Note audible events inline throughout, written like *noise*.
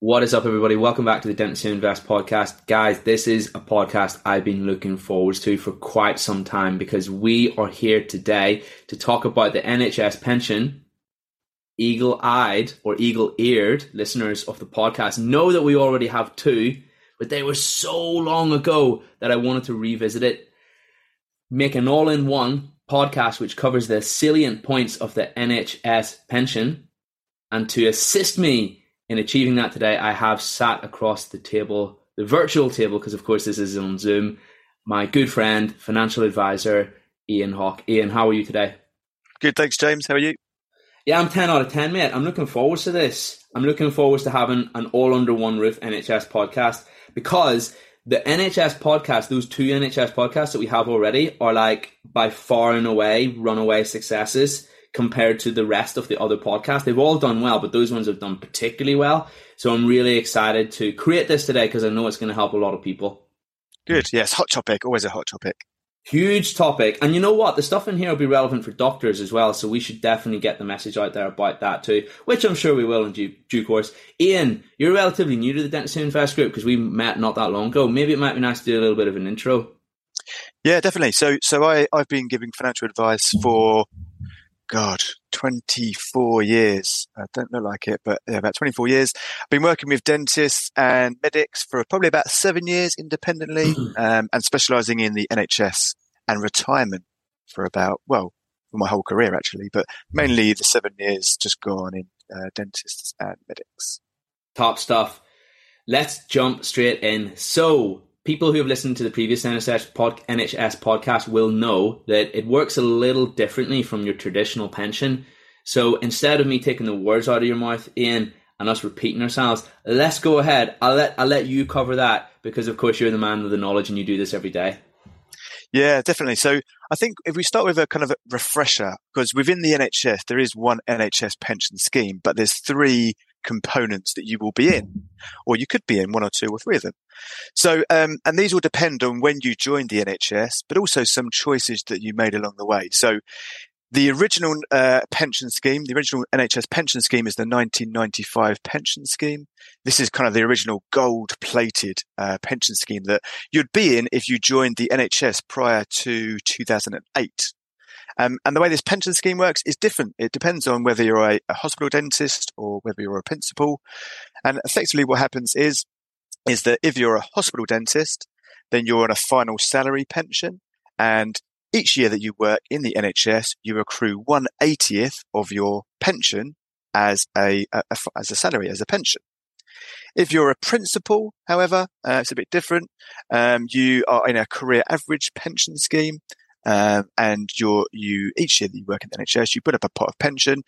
What is up, everybody? Welcome back to the Dentists Who Invest podcast. Guys, this is a podcast I've been looking forward to for quite some time because we are here today to talk about the NHS pension. Eagle eyed or eagle eared listeners of the podcast know that we already have two, but they were so long ago that I wanted to revisit it. Make an all in one podcast which covers the salient points of the NHS pension. And to assist me in achieving that today, I have sat across the table, the virtual table, because of course this is on Zoom, my good friend, financial advisor, Ian Hawke. Ian, how are you today? Good, thanks, James. How are you? Yeah, I'm 10 out of 10, mate. I'm looking forward to this. I'm looking forward to having an all under one roof NHS podcast because the NHS podcast, those two NHS podcasts that we have already, are like by far and away runaway successes compared to the rest of the other podcasts. They've all done well, but those ones have done particularly well. So I'm really excited to create this today because I know it's going to help a lot of people. Good. Yes, hot topic. Always a hot topic. Huge topic. And you know what? The stuff in here will be relevant for doctors as well. So we should definitely get the message out there about that too, which I'm sure we will in due, due course. Ian, you're relatively new to the Dentists Who Invest group because we met not that long ago. Maybe it might be nice to do a little bit of an intro. Yeah, definitely. So, so I, I've been giving financial advice for God, 24 years. I don't look like it, but yeah, about 24 years. I've been working with dentists and medics for probably about seven years independently um, and specializing in the NHS and retirement for about, well, for my whole career actually, but mainly the seven years just gone in uh, dentists and medics. Top stuff. Let's jump straight in. So, people who have listened to the previous NHS, pod, NHS podcast will know that it works a little differently from your traditional pension. So instead of me taking the words out of your mouth, Ian, and us repeating ourselves, let's go ahead. I'll let I'll let you cover that because of course you're the man with the knowledge and you do this every day. Yeah, definitely. So I think if we start with a kind of a refresher, because within the NHS there is one NHS pension scheme, but there's three components that you will be in, or you could be in one or two or three of them. So, um, and these will depend on when you joined the NHS, but also some choices that you made along the way. So, the original uh, pension scheme, the original NHS pension scheme is the 1995 pension scheme. This is kind of the original gold plated uh, pension scheme that you'd be in if you joined the NHS prior to 2008. Um, and the way this pension scheme works is different. It depends on whether you're a, a hospital dentist or whether you're a principal. And effectively what happens is, is that if you're a hospital dentist, then you're on a final salary pension. And each year that you work in the NHS, you accrue one eightieth of your pension as a, a, a, as a salary, as a pension. If you're a principal, however, uh, it's a bit different. Um, you are in a career average pension scheme, um, and you're, you, each year that you work in the NHS, you put up a pot of pension.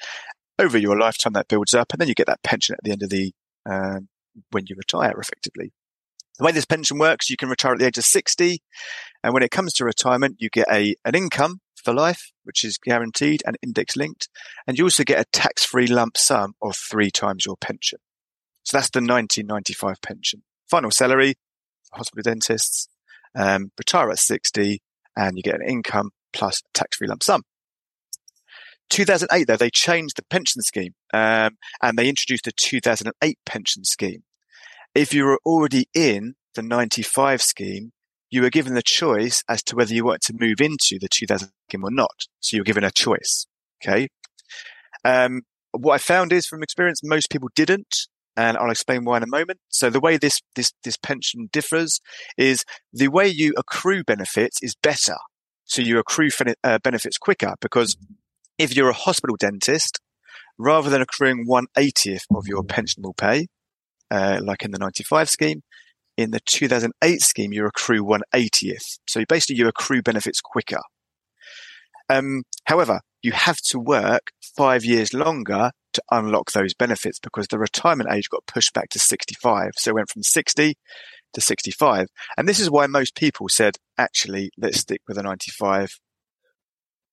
Over your lifetime, that builds up, and then you get that pension at the end of the, um, when you retire effectively. The way this pension works, you can retire at the age of 60. And when it comes to retirement, you get a, an income for life, which is guaranteed and index linked. And you also get a tax free lump sum of three times your pension. So that's the 1995 pension. Final salary hospital dentists, um, retire at 60 and you get an income plus tax-free lump sum. 2008, though, they changed the pension scheme um, and they introduced the 2008 pension scheme. If you were already in the 95 scheme, you were given the choice as to whether you wanted to move into the 2000 scheme or not. So you were given a choice. Okay. Um, what I found is from experience, most people didn't and I'll explain why in a moment. So the way this this this pension differs is the way you accrue benefits is better. So you accrue uh, benefits quicker because if you're a hospital dentist, rather than accruing one eightieth of your pensionable pay, uh, like in the 95 scheme, in the 2008 scheme, you accrue 180th. So basically you accrue benefits quicker. Um, however, you have to work five years longer to unlock those benefits because the retirement age got pushed back to 65. So it went from 60 to 65. And this is why most people said, actually, let's stick with a 95.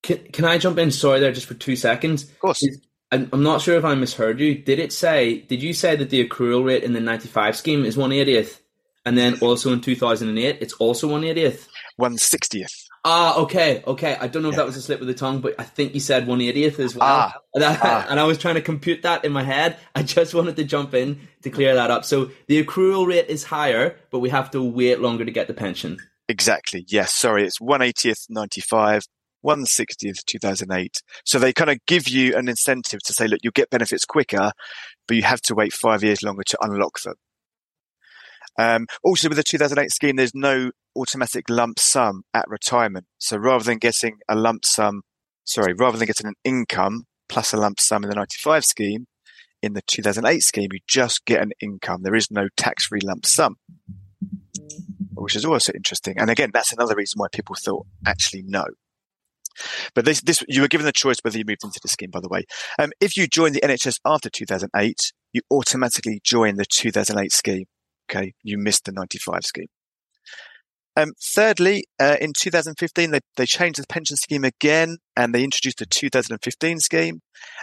Can, can I jump in? Sorry, there just for two seconds. Of course. I'm not sure if I misheard you. Did it say, did you say that the accrual rate in the 95 scheme is 180th? And then also in 2008, it's also 180th? 160th. Ah, okay, okay. I don't know if that was a slip of the tongue, but I think you said 180th as well. Ah, and, I, ah. *laughs* and I was trying to compute that in my head. I just wanted to jump in to clear that up. So the accrual rate is higher, but we have to wait longer to get the pension. Exactly. Yes. Sorry. It's 180th, 95, 160th, 2008. So they kind of give you an incentive to say, look, you'll get benefits quicker, but you have to wait five years longer to unlock them. Um, also with the 2008 scheme, there's no automatic lump sum at retirement. So rather than getting a lump sum, sorry, rather than getting an income plus a lump sum in the 95 scheme, in the 2008 scheme, you just get an income. There is no tax-free lump sum, which is also interesting. And again, that's another reason why people thought actually no. But this, this, you were given the choice whether you moved into the scheme, by the way. Um, if you joined the NHS after 2008, you automatically join the 2008 scheme. Okay. You missed the 95 scheme. Um, thirdly, uh, in 2015, they, they changed the pension scheme again and they introduced the 2015 scheme.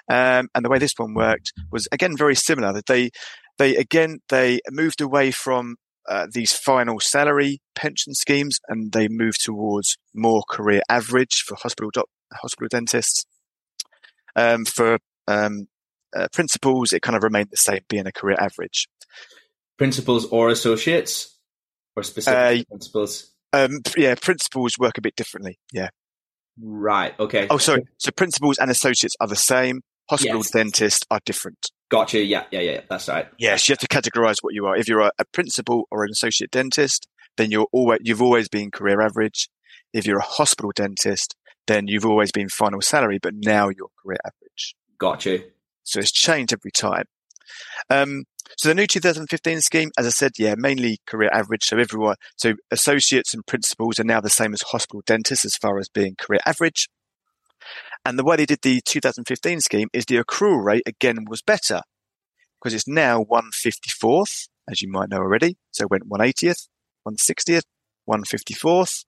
Um, and the way this one worked was again very similar that they, they again, they moved away from uh, these final salary pension schemes and they move towards more career average for hospital doc- hospital dentists. Um, for um, uh, principals, it kind of remained the same, being a career average. Principals or associates or specific Uh, principals? Um, yeah, principals work a bit differently. Yeah. Right. Okay. Oh, sorry. So principals and associates are the same. Hospital Yes. dentists are different. Gotcha. Yeah. Yeah. Yeah. That's right. Yes, you have to categorize what you are. If you're a, a principal or an associate dentist, then you're always, you've always been career average. If you're a hospital dentist, then you've always been final salary, but now you're career average. Gotcha. So it's changed every time. Um, so the new 2015 scheme, as I said, yeah, mainly career average. So everyone, so associates and principals are now the same as hospital dentists as far as being career average. And the way they did the 2015 scheme is the accrual rate again was better because it's now 154th, as you might know already. So it went 180th, 160th, 154th.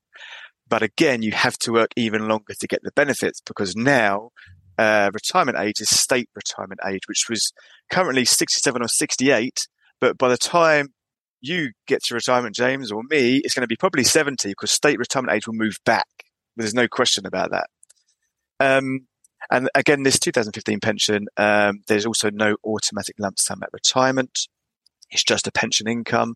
But again, you have to work even longer to get the benefits because now uh, retirement age is state retirement age, which was currently 67 or 68. But by the time you get to retirement, James, or me, it's going to be probably 70 because state retirement age will move back. There's no question about that. Um, and again, this 2015 pension, um, there's also no automatic lump sum at retirement. It's just a pension income.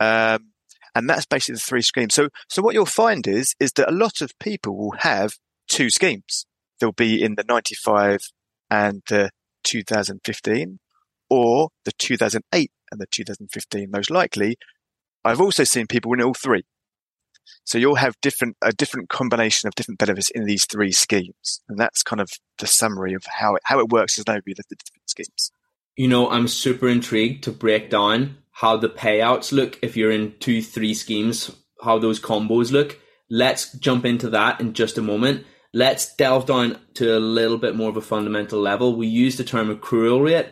Um, and that's basically the three schemes. So, so what you'll find is, is that a lot of people will have two schemes. They'll be in the 95 and the 2015 or the 2008 and the 2015 most likely. I've also seen people in all three. So you'll have different, a different combination of different benefits in these three schemes. And that's kind of the summary of how it, how it works as an overview of the different schemes. You know, I'm super intrigued to break down how the payouts look if you're in two, three schemes, how those combos look. Let's jump into that in just a moment. Let's delve down to a little bit more of a fundamental level. We use the term accrual rate.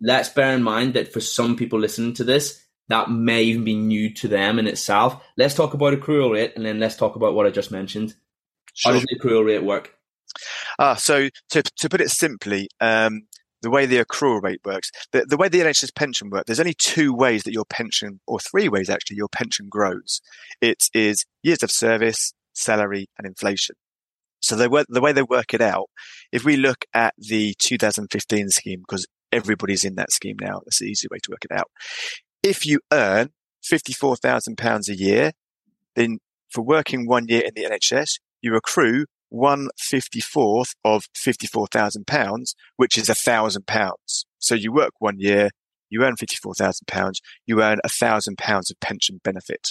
Let's bear in mind that for some people listening to this, that may even be new to them in itself. Let's talk about accrual rate and then let's talk about what I just mentioned. How does the accrual rate work? Ah, so to, to put it simply, um, the way the accrual rate works, the, the way the NHS pension works, there's only two ways that your pension, or three ways actually, your pension grows. It is years of service, salary, and inflation. So they work, the way they work it out, if we look at the 2015 scheme, because everybody's in that scheme now, that's the easy way to work it out. If you earn £54,000 a year, then for working one year in the NHS, you accrue one fifty fourth of fifty four thousand pounds, which is a thousand pounds. So you work one year, you earn fifty four thousand pounds, you earn a thousand pounds of pension benefit,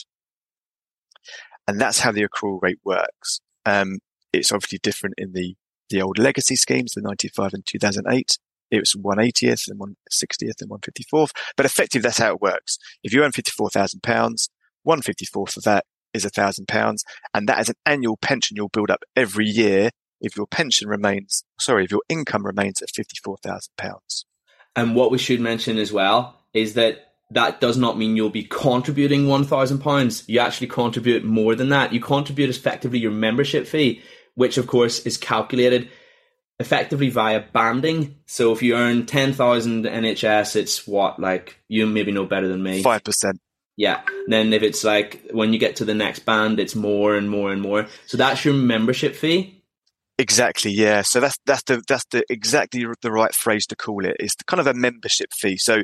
and that's how the accrual rate works. Um, it's obviously different in the the old legacy schemes, the ninety five and two thousand eight. It was 180th and 160th and 154th. But effectively, that's how it works. If you earn £54,000, 154th of that is £1,000. And that is an annual pension you'll build up every year if your pension remains, sorry, if your income remains at £54,000. And what we should mention as well is that that does not mean you'll be contributing £1,000. You actually contribute more than that. You contribute effectively your membership fee, which of course is calculated effectively via banding. So if you earn 10,000 NHS, it's what, like, you maybe know better than me. 5%. Yeah. And then if it's like, when you get to the next band, it's more and more and more. So that's your membership fee. Exactly, yeah. So that's that's the that's the exactly the right phrase to call it. It's kind of a membership fee. So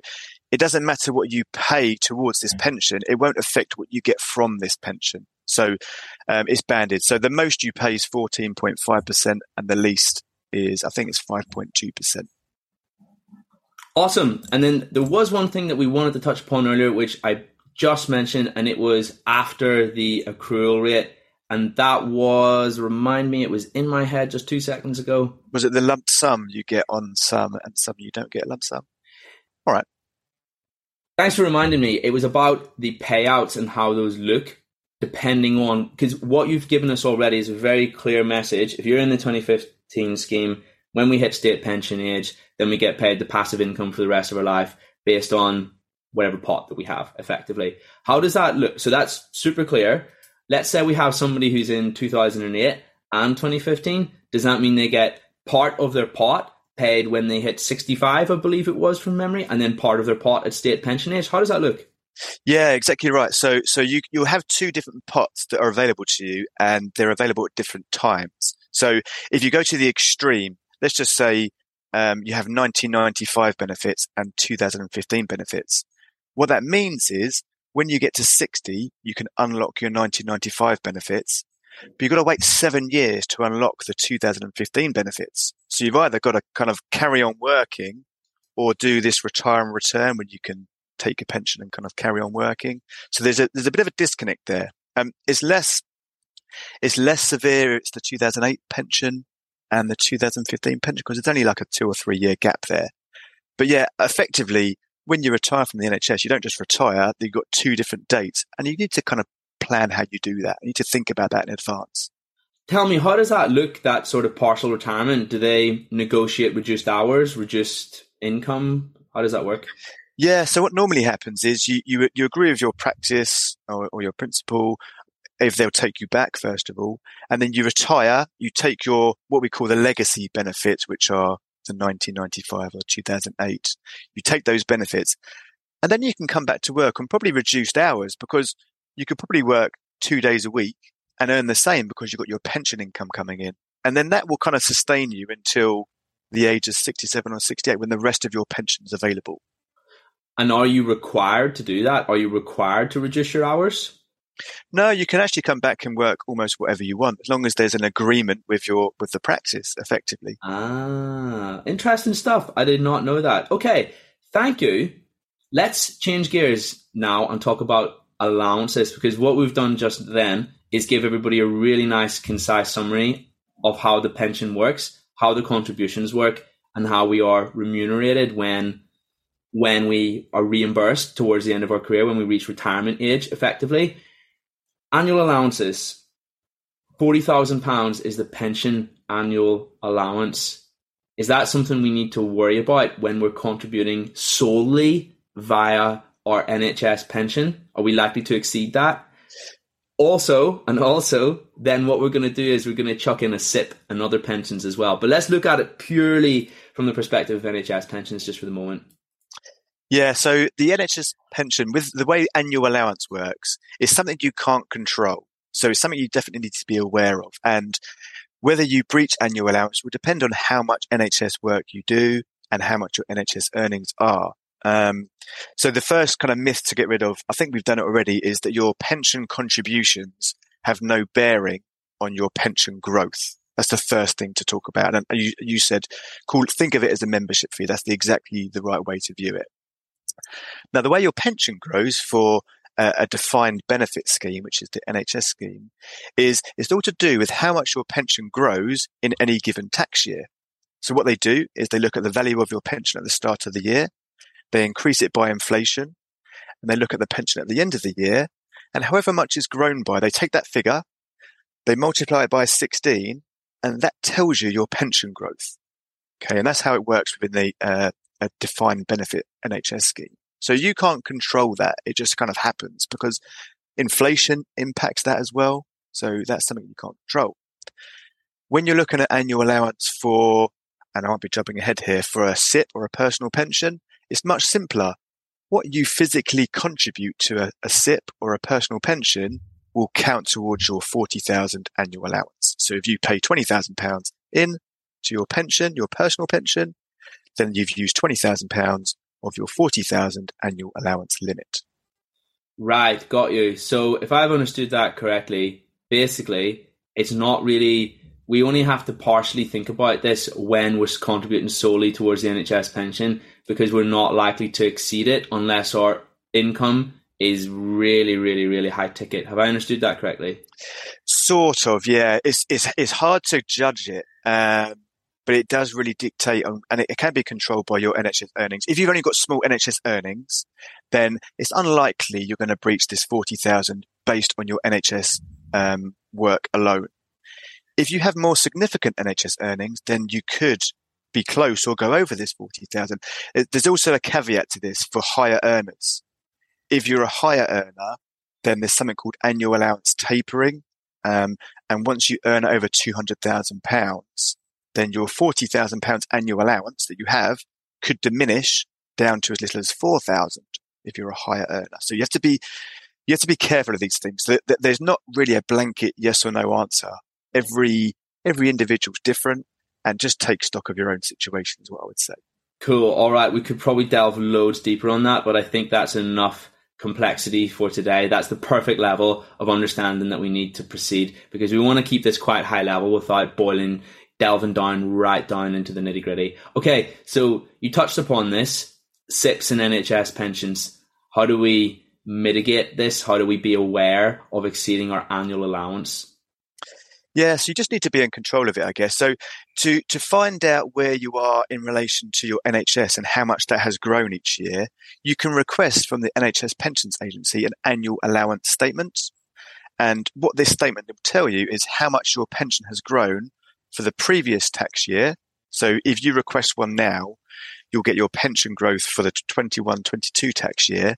it doesn't matter what you pay towards this pension; it won't affect what you get from this pension. So um, it's banded. So the most you pay is fourteen point five percent, and the least is I think it's five point two percent. Awesome. And then there was one thing that we wanted to touch upon earlier, which I just mentioned, and it was after the accrual rate. And that was remind me it was in my head just two seconds ago. Was it the lump sum you get on some and some you don't get lump sum? All right. Thanks for reminding me. It was about the payouts and how those look depending on because what you've given us already is a very clear message. If you're in the 2015 scheme when we hit state pension age then we get paid the passive income for the rest of our life based on whatever pot that we have effectively how does that look so that's super clear let's say we have somebody who's in 2008 and 2015. Does that mean they get part of their pot paid when they hit 65, I believe it was from memory, and then part of their pot at state pension age? How does that look? Yeah, exactly right. So, so you you'll have two different pots that are available to you, and they're available at different times. So, if you go to the extreme, let's just say um, you have 1995 benefits and 2015 benefits. What that means is when you get to 60, you can unlock your 1995 benefits, but you've got to wait seven years to unlock the 2015 benefits. So you've either got to kind of carry on working or do this retire and return when you can take a pension and kind of carry on working. So there's a, there's a bit of a disconnect there. Um, it's less, it's less severe. It's the 2008 pension and the 2015 pension because it's only like a two or three year gap there. But yeah, effectively, when you retire from the NHS, you don't just retire, you've got two different dates and you need to kind of plan how you do that. You need to think about that in advance. Tell me, how does that look, that sort of partial retirement? Do they negotiate reduced hours, reduced income? How does that work? Yeah, so what normally happens is you, you, you agree with your practice or, or your principal if they'll take you back, first of all, and then you retire, you take your, what we call the legacy benefits, which are the 1995 or 2008. You take those benefits and then you can come back to work on probably reduced hours because you could probably work two days a week and earn the same because you've got your pension income coming in. And then that will kind of sustain you until the age of 67 or 68 when the rest of your pension is available. And are you required to do that? Are you required to reduce your hours? No, you can actually come back and work almost whatever you want, as long as there's an agreement with your with the practice, effectively. Ah, interesting stuff. I did not know that. Okay, thank you. Let's change gears now and talk about allowances because what we've done just then is give everybody a really nice, concise summary of how the pension works, how the contributions work, and how we are remunerated when when we are reimbursed towards the end of our career when we reach retirement age effectively Annual allowances. £40,000 is the pension annual allowance. Is that something we need to worry about when we're contributing solely via our NHS pension? Are we likely to exceed that? Also, and also, then what we're going to do is we're going to chuck in a SIPP and other pensions as well. But let's look at it purely from the perspective of NHS pensions just for the moment. Yeah, so the NHS pension, with the way annual allowance works, is something you can't control. So it's something you definitely need to be aware of. And whether you breach annual allowance will depend on how much NHS work you do and how much your NHS earnings are. Um, so the first kind of myth to get rid of, I think we've done it already, is that your pension contributions have no bearing on your pension growth. That's the first thing to talk about. And you, you said, cool, think of it as a membership fee. That's the, exactly the right way to view it. Now, the way your pension grows for a, a defined benefit scheme, which is the NHS scheme, is it's all to do with how much your pension grows in any given tax year. So what they do is they look at the value of your pension at the start of the year, they increase it by inflation, and they look at the pension at the end of the year, and however much is grown by, they take that figure, they multiply it by 16, and that tells you your pension growth. Okay, and that's how it works within the uh, a defined benefit NHS scheme. So you can't control that; it just kind of happens because inflation impacts that as well. So that's something you can't control. When you're looking at annual allowance for, and I might be jumping ahead here, for a SIPP or a personal pension, it's much simpler. What you physically contribute to a, a SIPP or a personal pension will count towards your 40,000 annual allowance. So if you pay 20,000 pounds in to your pension, your personal pension, then you've used 20,000 pounds of your 40,000 annual allowance limit. Right, got you. So if I've understood that correctly, basically it's not really we only have to partially think about this when we're contributing solely towards the NHS pension because we're not likely to exceed it unless our income is really, really, really high ticket. Have I understood that correctly? Sort of, yeah. It's it's it's hard to judge it, um, but it does really dictate, on, and it, it, can be controlled by your NHS earnings. If you've only got small NHS earnings, then it's unlikely you're going to breach this forty thousand based on your NHS um, work alone. If you have more significant NHS earnings, then you could be close or go over this 40,000. There's also a caveat to this for higher earners. If you're a higher earner, then there's something called annual allowance tapering. Um, and once you earn over £200,000, then your £40,000 annual allowance that you have could diminish down to as little as 4,000 if you're a higher earner. So you have to be, you have to be careful of these things. There's not really a blanket yes or no answer. Every, every individual's different and just take stock of your own situation is what I would say. Cool. All right. We could probably delve loads deeper on that, but I think that's enough complexity for today. That's the perfect level of understanding that we need to proceed because we want to keep this quite high level without boiling, delving down right down into the nitty gritty. Okay. So you touched upon this SIPPs and NHS pensions. How do we mitigate this? How do we be aware of exceeding our annual allowance? Yeah, so you just need to be in control of it, I guess. So to to find out where you are in relation to your NHS and how much that has grown each year, you can request from the NHS Pensions Agency an annual allowance statement. And what this statement will tell you is how much your pension has grown for the previous tax year. So if you request one now, you'll get your pension growth for the 21-22 tax year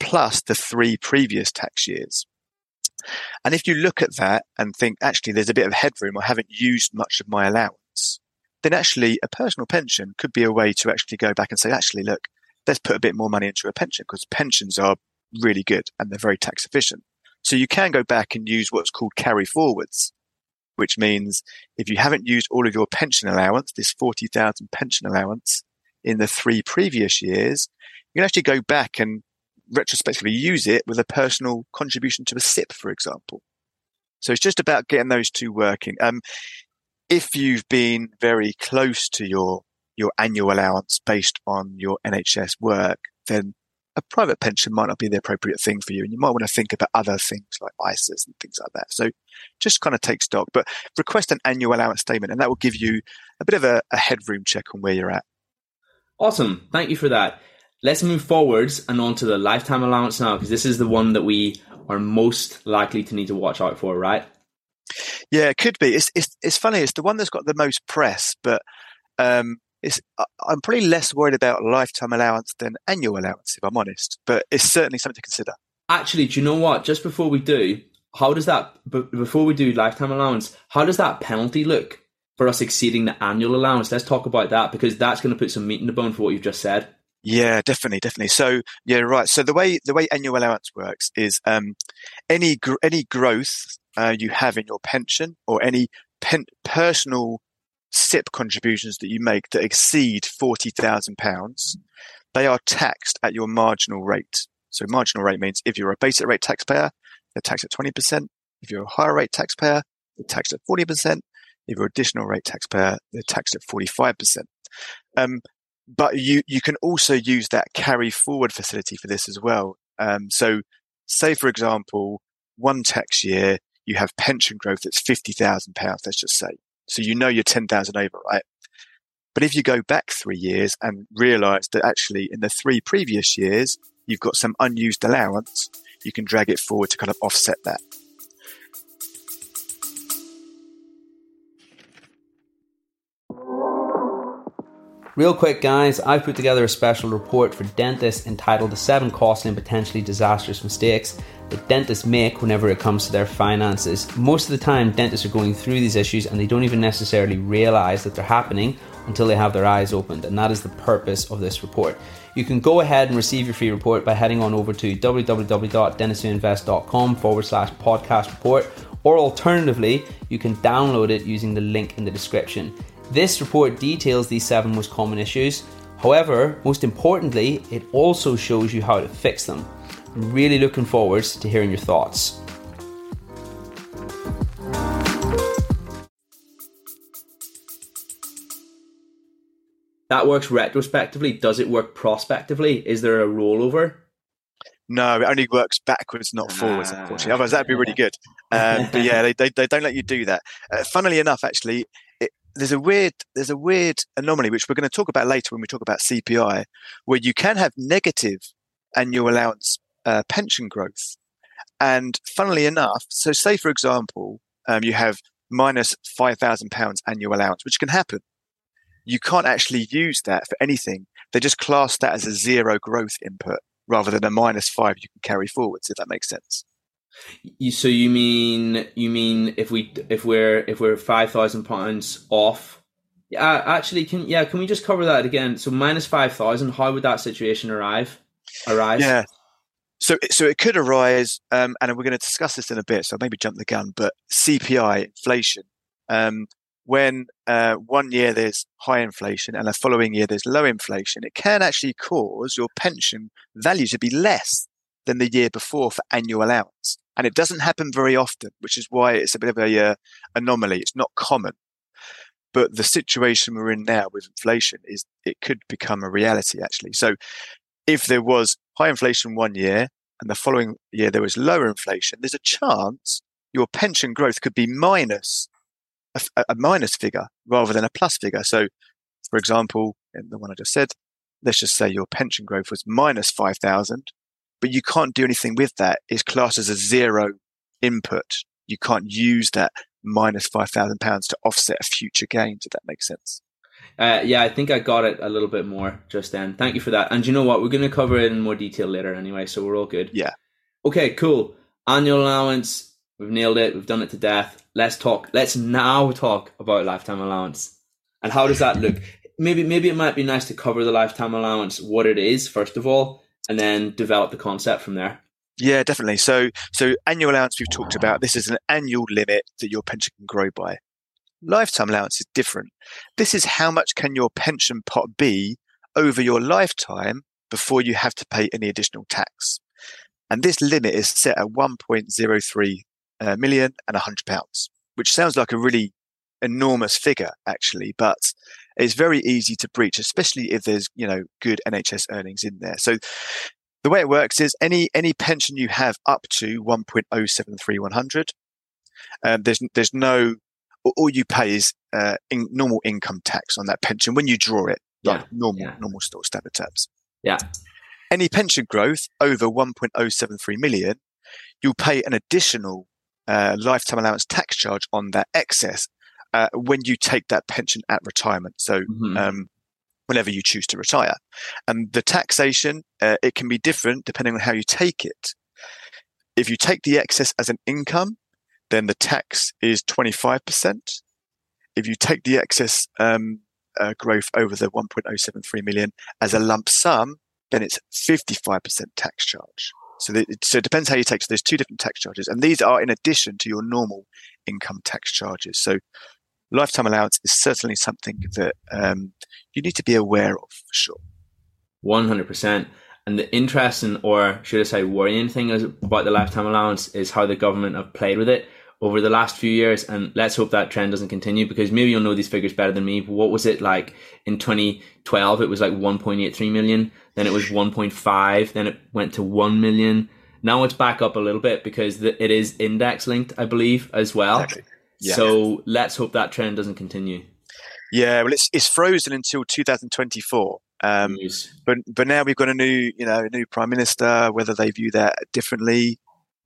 plus the three previous tax years. And if you look at that and think, actually, there's a bit of headroom, I haven't used much of my allowance, then actually a personal pension could be a way to actually go back and say, actually, look, let's put a bit more money into a pension because pensions are really good and they're very tax efficient. So you can go back and use what's called carry forwards, which means if you haven't used all of your pension allowance, this 40,000 pension allowance in the three previous years, you can actually go back and retrospectively use it with a personal contribution to a SIPP, for example. So it's just about getting those two working. Um, if you've been very close to your your annual allowance based on your NHS work, then a private pension might not be the appropriate thing for you, and you might want to think about other things like ISAs and things like that. So just kind of take stock, but request an annual allowance statement, and that will give you a bit of a, a headroom check on where you're at. Awesome, thank you for that. Let's move forwards and on to the lifetime allowance now, because this is the one that we are most likely to need to watch out for, right? Yeah, it could be. It's it's it's funny. It's the one that's got the most press, but um, it's I'm probably less worried about lifetime allowance than annual allowance, if I'm honest. But it's certainly something to consider. Actually, do you know what? Just before we do, how does that before we do lifetime allowance? How does that penalty look for us exceeding the annual allowance? Let's talk about that because that's going to put some meat in the bone for what you've just said. Yeah, definitely, definitely. So yeah, right. So the way the way annual allowance works is um, any gr- any growth uh, you have in your pension or any pen- personal SIPP contributions that you make that exceed forty thousand pounds, they are taxed at your marginal rate. So marginal rate means if you're a basic rate taxpayer, they're taxed at twenty percent. If you're a higher rate taxpayer, they're taxed at forty percent. If you're additional rate taxpayer, they're taxed at forty five percent. Um, but you, you can also use that carry forward facility for this as well. Um, so say, for example, one tax year, you have pension growth that's £50,000, let's just say. So you know you're 10,000 over, right? But if you go back three years and realize that actually in the three previous years, you've got some unused allowance, you can drag it forward to kind of offset that. Real quick, guys, I've put together a special report for dentists entitled The Seven Costly and Potentially Disastrous Mistakes that dentists make whenever it comes to their finances. Most of the time, dentists are going through these issues and they don't even necessarily realize that they're happening until they have their eyes opened, and that is the purpose of this report. You can go ahead and receive your free report by heading on over to www.dentistwhoinvest.com forward slash podcast report, or alternatively, you can download it using the link in the description. This report details these seven most common issues. However, most importantly, it also shows you how to fix them. Really looking forward to hearing your thoughts. That works retrospectively. Does it work prospectively? Is there a rollover? No, it only works backwards, not forwards, unfortunately. Otherwise, that'd be really good. Um, but yeah, they, they, they, don't let you do that. Uh, funnily enough, actually, there's a weird there's a weird anomaly which we're going to talk about later when we talk about CPI, where you can have negative annual allowance uh, pension growth, and funnily enough, so say for example, um, you have minus five thousand pounds annual allowance, which can happen. You can't actually use that for anything. They just class that as a zero growth input rather than a minus five you can carry forwards, if that makes sense. You, so you mean you mean if we if we're if we're five thousand pounds off? Yeah, actually, can yeah, can we just cover that again? So minus five thousand. How would that situation arrive? Arise? Yeah. So so it could arise, um, and we're going to discuss this in a bit. So maybe jump the gun, but CPI inflation. Um, when uh, one year there's high inflation and the following year there's low inflation, it can actually cause your pension value to be less than the year before for annual allowance. And it doesn't happen very often, which is why it's a bit of a uh, anomaly. It's not common. But the situation we're in now with inflation is it could become a reality actually. So if there was high inflation one year and the following year there was lower inflation, there's a chance your pension growth could be minus a, a minus figure rather than a plus figure. So for example, in the one I just said, let's just say your pension growth was minus 5,000 but you can't do anything with that. It's classed as a zero input. You can't use that minus five thousand pounds to offset a future gain. Did that make sense? Uh, yeah, I think I got it a little bit more just then. Thank you for that. And you know what? We're going to cover it in more detail later anyway, so we're all good. Yeah. Okay, cool. Annual allowance. We've nailed it. We've done it to death. Let's talk. Let's now talk about lifetime allowance. And how does that look? Maybe maybe it might be nice to cover the lifetime allowance, what it is first of all, and then develop the concept from there. Yeah, definitely. So, so annual allowance we've talked about. This is an annual limit that your pension can grow by. Lifetime allowance is different. This is how much can your pension pot be over your lifetime before you have to pay any additional tax. And this limit is set at 1.03 uh, million and 100 pounds, which sounds like a really enormous figure actually, but it's very easy to breach, especially if there's, you know, good NHS earnings in there. So the way it works is any, any pension you have up to 1.073100, um, there's, there's no, all you pay is uh, in normal income tax on that pension when you draw it, like yeah. normal, yeah. normal store standard terms. Yeah. Any pension growth over 1.073 million, you'll pay an additional uh, lifetime allowance tax charge on that excess uh, when you take that pension at retirement. So, mm-hmm. um, whenever you choose to retire, and the taxation uh, it can be different depending on how you take it. If you take the excess as an income, then the tax is twenty five percent. If you take the excess um, uh, growth over the 1.073 million as a lump sum, then it's 55% tax charge. So, so it depends how you take. So there's two different tax charges, and these are in addition to your normal income tax charges. So lifetime allowance is certainly something that um, you need to be aware of for sure. 100%. And the interesting, or should I say, worrying thing about the lifetime allowance is how the government have played with it over the last few years. And let's hope that trend doesn't continue because maybe you'll know these figures better than me. But what was it like in 2012? It was like 1.83 million. Then it was 1.5. Then it went to 1 million. Now it's back up a little bit because it is index linked, I believe, as well. Exactly. Yeah. So let's hope that trend doesn't continue. Yeah, well, it's it's frozen until 2024. Um, but but now we've got a new you know a new prime minister. Whether they view that differently,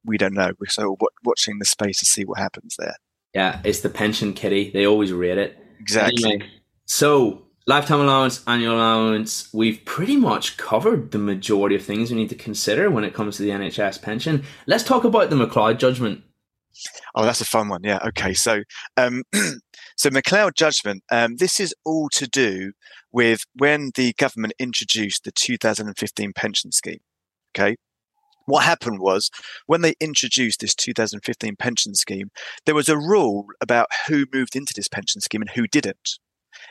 we don't know. We're so watching the space to see what happens there. Yeah, it's the pension kitty. They always rate it exactly. Anyway, so lifetime allowance, annual allowance. We've pretty much covered the majority of things we need to consider when it comes to the NHS pension. Let's talk about the McCloud judgment. Oh, that's a fun one. Yeah. Okay. So, um, *clears throat* so McCloud judgment. Um, this is all to do with when the government introduced the 2015 pension scheme. Okay. What happened was when they introduced this 2015 pension scheme, there was a rule about who moved into this pension scheme and who didn't.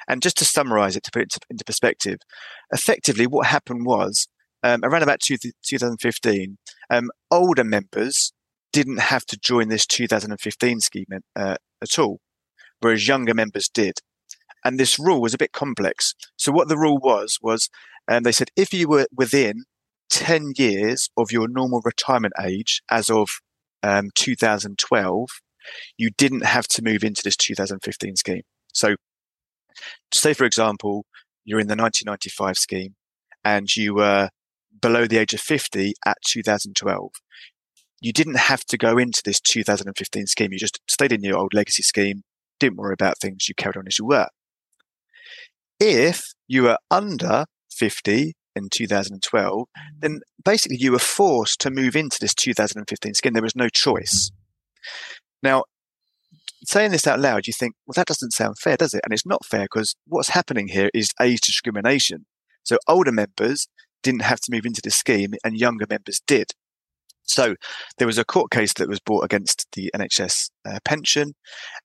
And just to summarize it, to put it into perspective, effectively what happened was um, around about two, 2015, um, older members didn't have to join this 2015 scheme uh, at all, whereas younger members did. And this rule was a bit complex. So what the rule was was, um, they said if you were within 10 years of your normal retirement age as of um, 2012, you didn't have to move into this 2015 scheme. So, say for example, you're in the 1995 scheme and you were below the age of 50 at 2012 you didn't have to go into this 2015 scheme. You just stayed in your old legacy scheme, didn't worry about things, you carried on as you were. If you were under 50 in 2012, then basically you were forced to move into this 2015 scheme. There was no choice. Now, saying this out loud, you think, well, that doesn't sound fair, does it? And it's not fair because what's happening here is age discrimination. So older members didn't have to move into the scheme and younger members did. So there was a court case that was brought against the NHS uh, pension,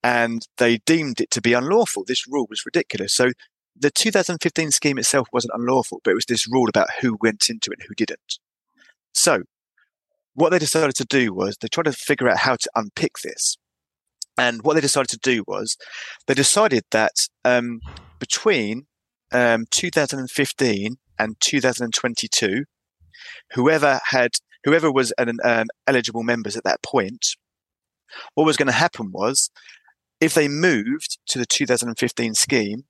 and they deemed it to be unlawful. This rule was ridiculous. So the 2015 scheme itself wasn't unlawful, but it was this rule about who went into it and who didn't. So what they decided to do was they tried to figure out how to unpick this. And what they decided to do was they decided that um, between um, 2015 and 2022, whoever had whoever was an um, eligible members at that point, what was going to happen was if they moved to the 2015 scheme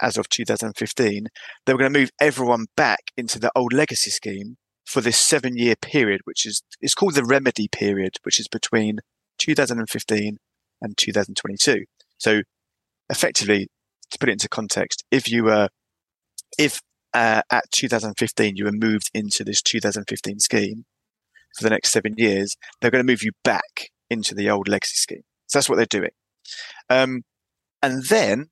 as of 2015, they were going to move everyone back into the old legacy scheme for this seven year period, which is it's called the remedy period, which is between 2015 and 2022. So effectively, to put it into context, if you were if uh, at 2015 you were moved into this 2015 scheme for the next seven years, they're going to move you back into the old legacy scheme. So that's what they're doing. Um, and then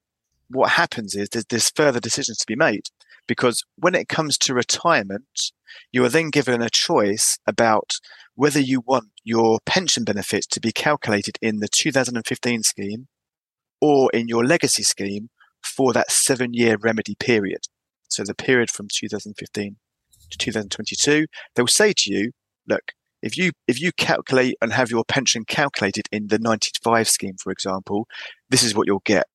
what happens is there's, there's further decisions to be made because when it comes to retirement, you are then given a choice about whether you want your pension benefits to be calculated in the 2015 scheme or in your legacy scheme for that seven year remedy period. So the period from 2015 to 2022, they'll say to you, look, if you if you calculate and have your pension calculated in the 95 scheme, for example, this is what you'll get.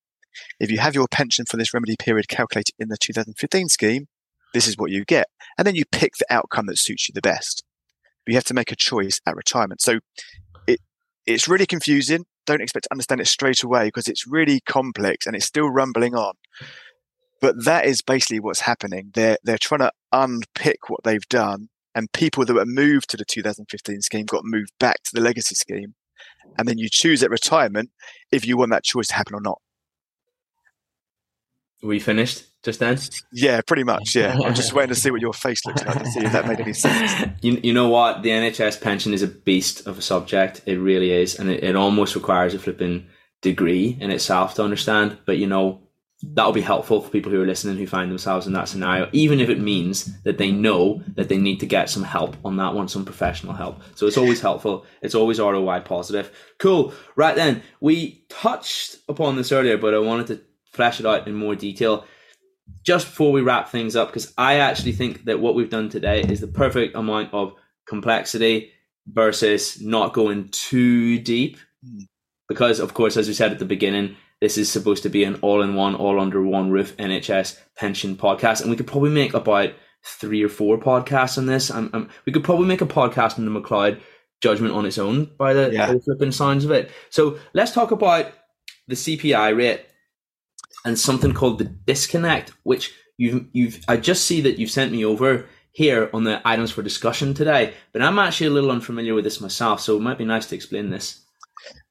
If you have your pension for this remedy period calculated in the 2015 scheme, this is what you get. And then you pick the outcome that suits you the best. But you have to make a choice at retirement. So it it's really confusing. Don't expect to understand it straight away because it's really complex and it's still rumbling on. But that is basically what's happening. They're they're trying to unpick what they've done, and people that were moved to the 2015 scheme got moved back to the legacy scheme, and then you choose at retirement if you want that choice to happen or not. We finished just then? Yeah, pretty much. Yeah, I'm just *laughs* waiting to see what your face looks like to see if that made any sense. *laughs* You, you know what? The NHS pension is a beast of a subject. It really is, and it, it almost requires a flipping degree in itself to understand. But you know, that'll be helpful for people who are listening who find themselves in that scenario, even if it means that they know that they need to get some help on that one, some professional help. So it's always helpful. It's always ROI positive. Cool. Right then, we touched upon this earlier, but I wanted to flesh it out in more detail just before we wrap things up, because I actually think that what we've done today is the perfect amount of complexity versus not going too deep. Hmm. Because, of course, as we said at the beginning, this is supposed to be an all in one, all under one roof NHS pension podcast. And we could probably make about three or four podcasts on this. We could probably make a podcast on the McCloud judgment on its own by the, yeah. the flipping sounds of it. So let's talk about the CPI rate. And something called the disconnect, which you've you've I just see that you've sent me over here on the items for discussion today, but I'm actually a little unfamiliar with this myself, so it might be nice to explain this.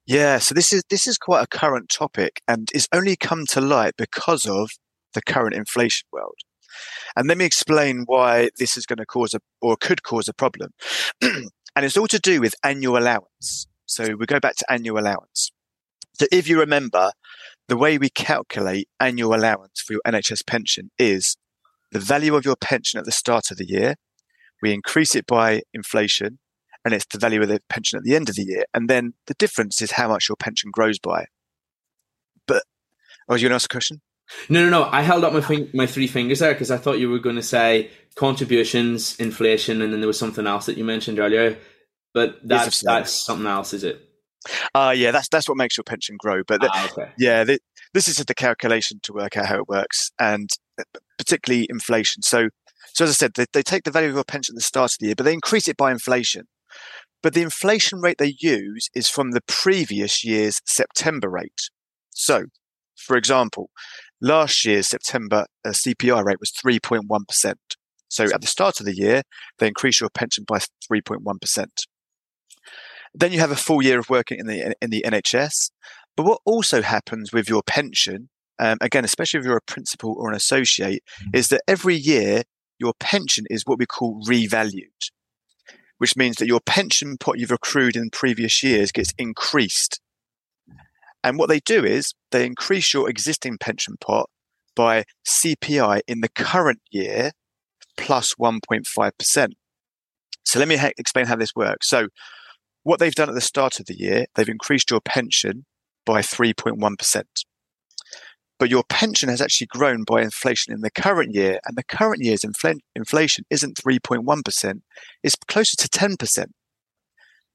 Yeah, so this is this is quite a current topic and it's only come to light because of the current inflation world. And let me explain why this is going to cause a or could cause a problem. *clears throat* and it's all to do with annual allowance. So we go back to annual allowance. So if you remember, the way we calculate annual allowance for your NHS pension is the value of your pension at the start of the year. We increase it by inflation and it's the value of the pension at the end of the year. And then the difference is how much your pension grows by. But, oh, was you going to ask a question? No, no, no. I held up my my three fingers there because I thought you were going to say contributions, inflation, and then there was something else that you mentioned earlier. But that's that's something else, is it? Uh yeah, that's that's what makes your pension grow. But the, ah, okay. yeah, the, this is the calculation to work out how it works, and uh, particularly inflation. So, so as I said, they, they take the value of your pension at the start of the year, but they increase it by inflation. But the inflation rate they use is from the previous year's September rate. So, for example, last year's September uh, CPI rate was 3.1%. So at the start of the year, they increase your pension by 3.1%. Then you have a full year of working in the in the NHS. But what also happens with your pension, um, again, especially if you're a principal or an associate, is that every year your pension is what we call revalued, which means that your pension pot you've accrued in previous years gets increased. And what they do is they increase your existing pension pot by CPI in the current year plus 1.5%. So let me ha- explain how this works. So what they've done at the start of the year, they've increased your pension by 3.1%. But your pension has actually grown by inflation in the current year, and the current year's infl- inflation isn't 3.1%, it's closer to 10%.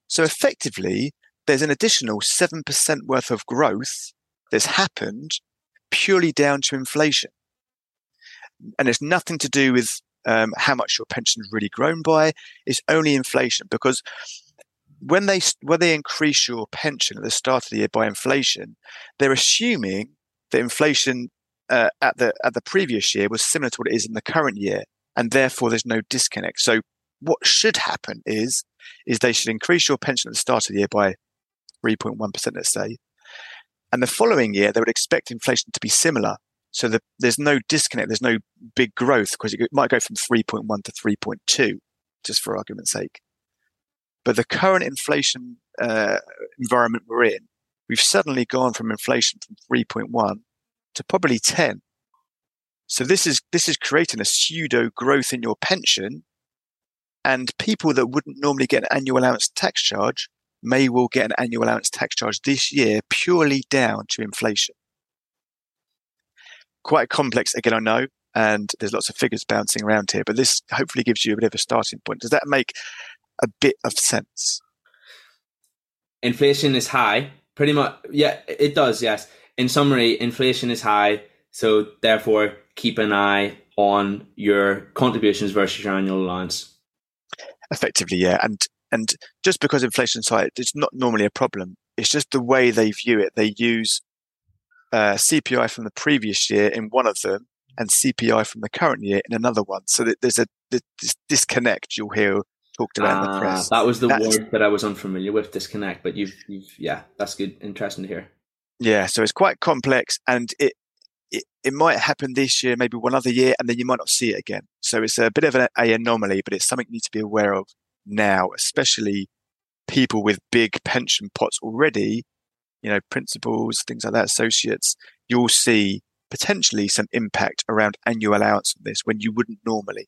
So effectively, there's an additional 7% worth of growth that's happened purely down to inflation. And it's nothing to do with um, how much your pension's really grown by. It's only inflation because when they when they increase your pension at the start of the year by inflation, they're assuming that inflation uh, at the at the previous year was similar to what it is in the current year, and therefore there's no disconnect. So what should happen is is they should increase your pension at the start of the year by 3.1%, let's say. And the following year, they would expect inflation to be similar. So the, there's no disconnect, there's no big growth because it might go from 3.1 to 3.2, just for argument's sake. But the current inflation uh, environment we're in, we've suddenly gone from inflation from 3.1 to probably 10. So this is this is creating a pseudo growth in your pension, and people that wouldn't normally get an annual allowance tax charge may well get an annual allowance tax charge this year purely down to inflation. Quite complex, again, I know, and there's lots of figures bouncing around here, but this hopefully gives you a bit of a starting point. Does that make a bit of sense. Inflation is high, pretty much. Yeah, it does. Yes. In summary, inflation is high, so therefore keep an eye on your contributions versus your annual allowance. Effectively, yeah, and and just because inflation's high, it's not normally a problem. It's just the way they view it. They use uh, CPI from the previous year in one of them and CPI from the current year in another one. So that there's a this disconnect you'll hear talked about in the ah, press. That was the that's, word that I was unfamiliar with, disconnect. But you've, you've, yeah, that's good, interesting to hear. Yeah, so it's quite complex, and it, it it might happen this year, maybe one other year, and then you might not see it again. So it's a bit of an a anomaly, but it's something you need to be aware of now, especially people with big pension pots already. You know, principals, things like that, associates. You'll see potentially some impact around annual allowance of this when you wouldn't normally.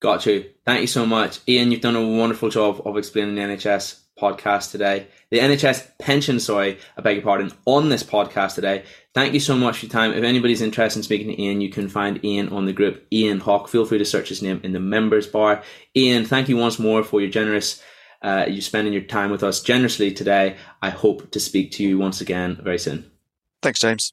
Got you. Thank you so much. Ian, you've done a wonderful job of explaining the NHS podcast today. The NHS pension, sorry, I beg your pardon, on this podcast today. Thank you so much for your time. If anybody's interested in speaking to Ian, you can find Ian on the group Ian Hawk. Feel free to search his name in the members bar. Ian, thank you once more for your generous uh, you spending your time with us generously today. I hope to speak to you once again very soon. Thanks, James.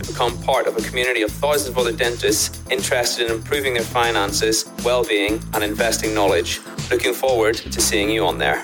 become part of a community of thousands of other dentists interested in improving their finances, well being, and investing knowledge. Looking forward to seeing you on there.